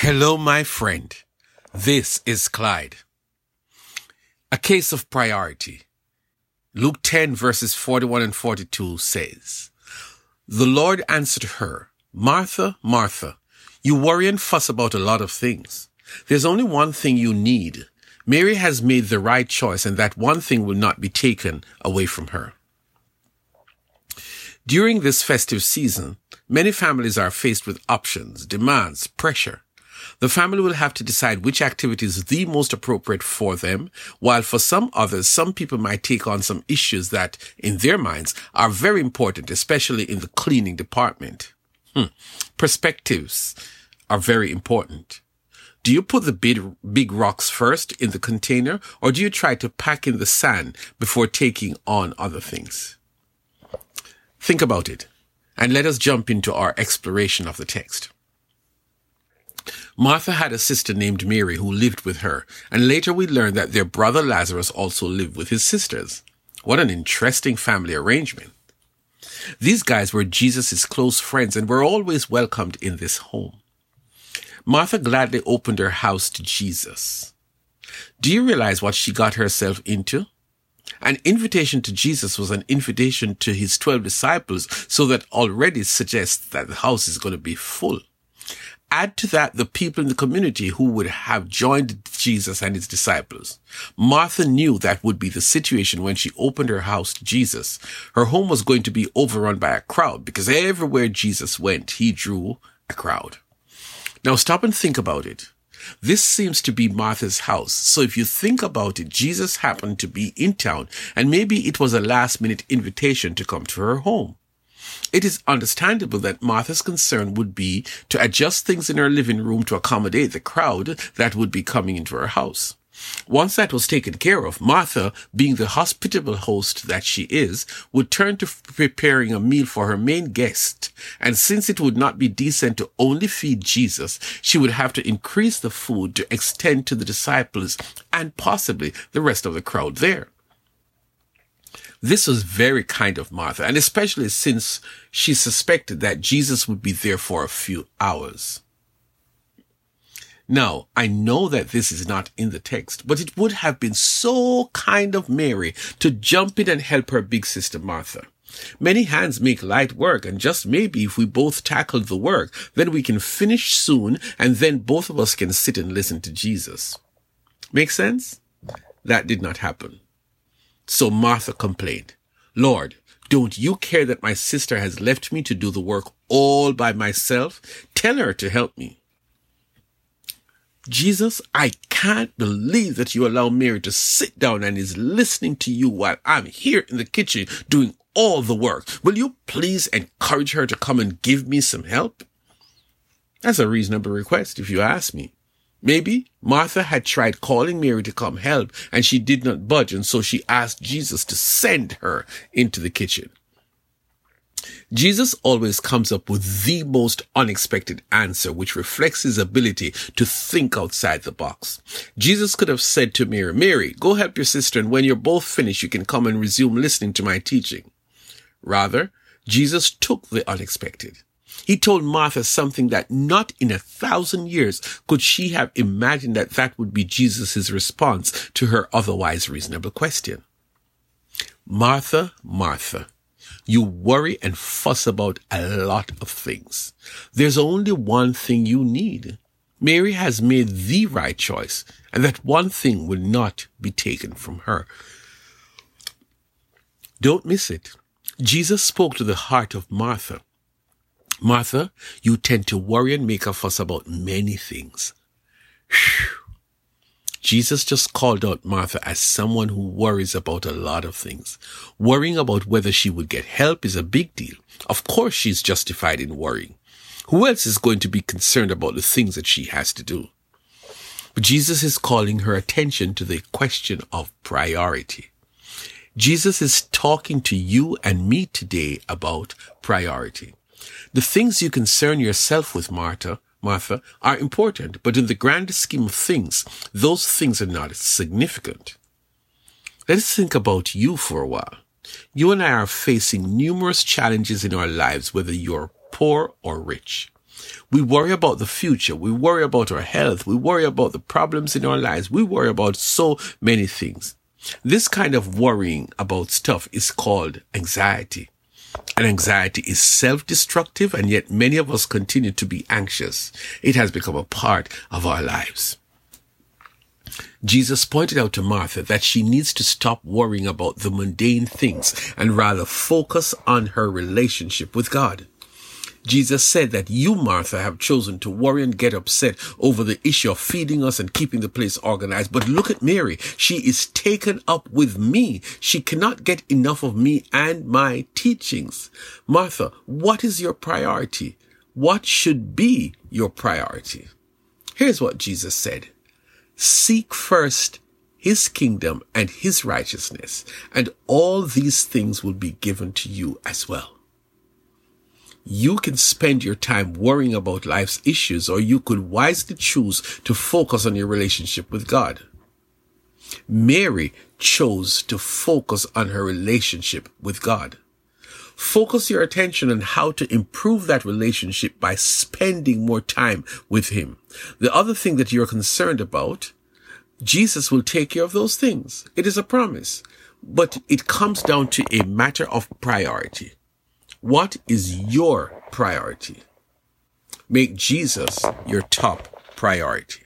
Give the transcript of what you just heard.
Hello, my friend. This is Clyde. A case of priority. Luke 10 verses 41 and 42 says, The Lord answered her, Martha, Martha, you worry and fuss about a lot of things. There's only one thing you need. Mary has made the right choice and that one thing will not be taken away from her. During this festive season, many families are faced with options, demands, pressure. The family will have to decide which activity is the most appropriate for them, while for some others, some people might take on some issues that, in their minds, are very important, especially in the cleaning department. Hmm. Perspectives are very important. Do you put the big, big rocks first in the container, or do you try to pack in the sand before taking on other things? Think about it, and let us jump into our exploration of the text. Martha had a sister named Mary who lived with her, and later we learned that their brother Lazarus also lived with his sisters. What an interesting family arrangement. These guys were Jesus' close friends and were always welcomed in this home. Martha gladly opened her house to Jesus. Do you realize what she got herself into? An invitation to Jesus was an invitation to his 12 disciples, so that already suggests that the house is going to be full. Add to that the people in the community who would have joined Jesus and his disciples. Martha knew that would be the situation when she opened her house to Jesus. Her home was going to be overrun by a crowd because everywhere Jesus went, he drew a crowd. Now stop and think about it. This seems to be Martha's house. So if you think about it, Jesus happened to be in town and maybe it was a last minute invitation to come to her home. It is understandable that Martha's concern would be to adjust things in her living room to accommodate the crowd that would be coming into her house. Once that was taken care of, Martha, being the hospitable host that she is, would turn to preparing a meal for her main guest. And since it would not be decent to only feed Jesus, she would have to increase the food to extend to the disciples and possibly the rest of the crowd there. This was very kind of Martha, and especially since she suspected that Jesus would be there for a few hours. Now, I know that this is not in the text, but it would have been so kind of Mary to jump in and help her big sister Martha. Many hands make light work, and just maybe if we both tackle the work, then we can finish soon, and then both of us can sit and listen to Jesus. Make sense? That did not happen. So Martha complained, Lord, don't you care that my sister has left me to do the work all by myself? Tell her to help me. Jesus, I can't believe that you allow Mary to sit down and is listening to you while I'm here in the kitchen doing all the work. Will you please encourage her to come and give me some help? That's a reasonable request if you ask me. Maybe Martha had tried calling Mary to come help and she did not budge and so she asked Jesus to send her into the kitchen. Jesus always comes up with the most unexpected answer, which reflects his ability to think outside the box. Jesus could have said to Mary, Mary, go help your sister and when you're both finished, you can come and resume listening to my teaching. Rather, Jesus took the unexpected. He told Martha something that not in a thousand years could she have imagined that that would be Jesus' response to her otherwise reasonable question. Martha, Martha, you worry and fuss about a lot of things. There's only one thing you need. Mary has made the right choice, and that one thing will not be taken from her. Don't miss it. Jesus spoke to the heart of Martha. Martha, you tend to worry and make a fuss about many things. Jesus just called out Martha as someone who worries about a lot of things. Worrying about whether she would get help is a big deal. Of course she's justified in worrying. Who else is going to be concerned about the things that she has to do? But Jesus is calling her attention to the question of priority. Jesus is talking to you and me today about priority. The things you concern yourself with, Martha, Martha, are important, but in the grand scheme of things, those things are not significant. Let's think about you for a while. You and I are facing numerous challenges in our lives, whether you're poor or rich. We worry about the future. We worry about our health. We worry about the problems in our lives. We worry about so many things. This kind of worrying about stuff is called anxiety. And anxiety is self-destructive and yet many of us continue to be anxious. It has become a part of our lives. Jesus pointed out to Martha that she needs to stop worrying about the mundane things and rather focus on her relationship with God. Jesus said that you, Martha, have chosen to worry and get upset over the issue of feeding us and keeping the place organized. But look at Mary. She is taken up with me. She cannot get enough of me and my teachings. Martha, what is your priority? What should be your priority? Here's what Jesus said. Seek first his kingdom and his righteousness, and all these things will be given to you as well. You can spend your time worrying about life's issues, or you could wisely choose to focus on your relationship with God. Mary chose to focus on her relationship with God. Focus your attention on how to improve that relationship by spending more time with Him. The other thing that you're concerned about, Jesus will take care of those things. It is a promise, but it comes down to a matter of priority. What is your priority? Make Jesus your top priority.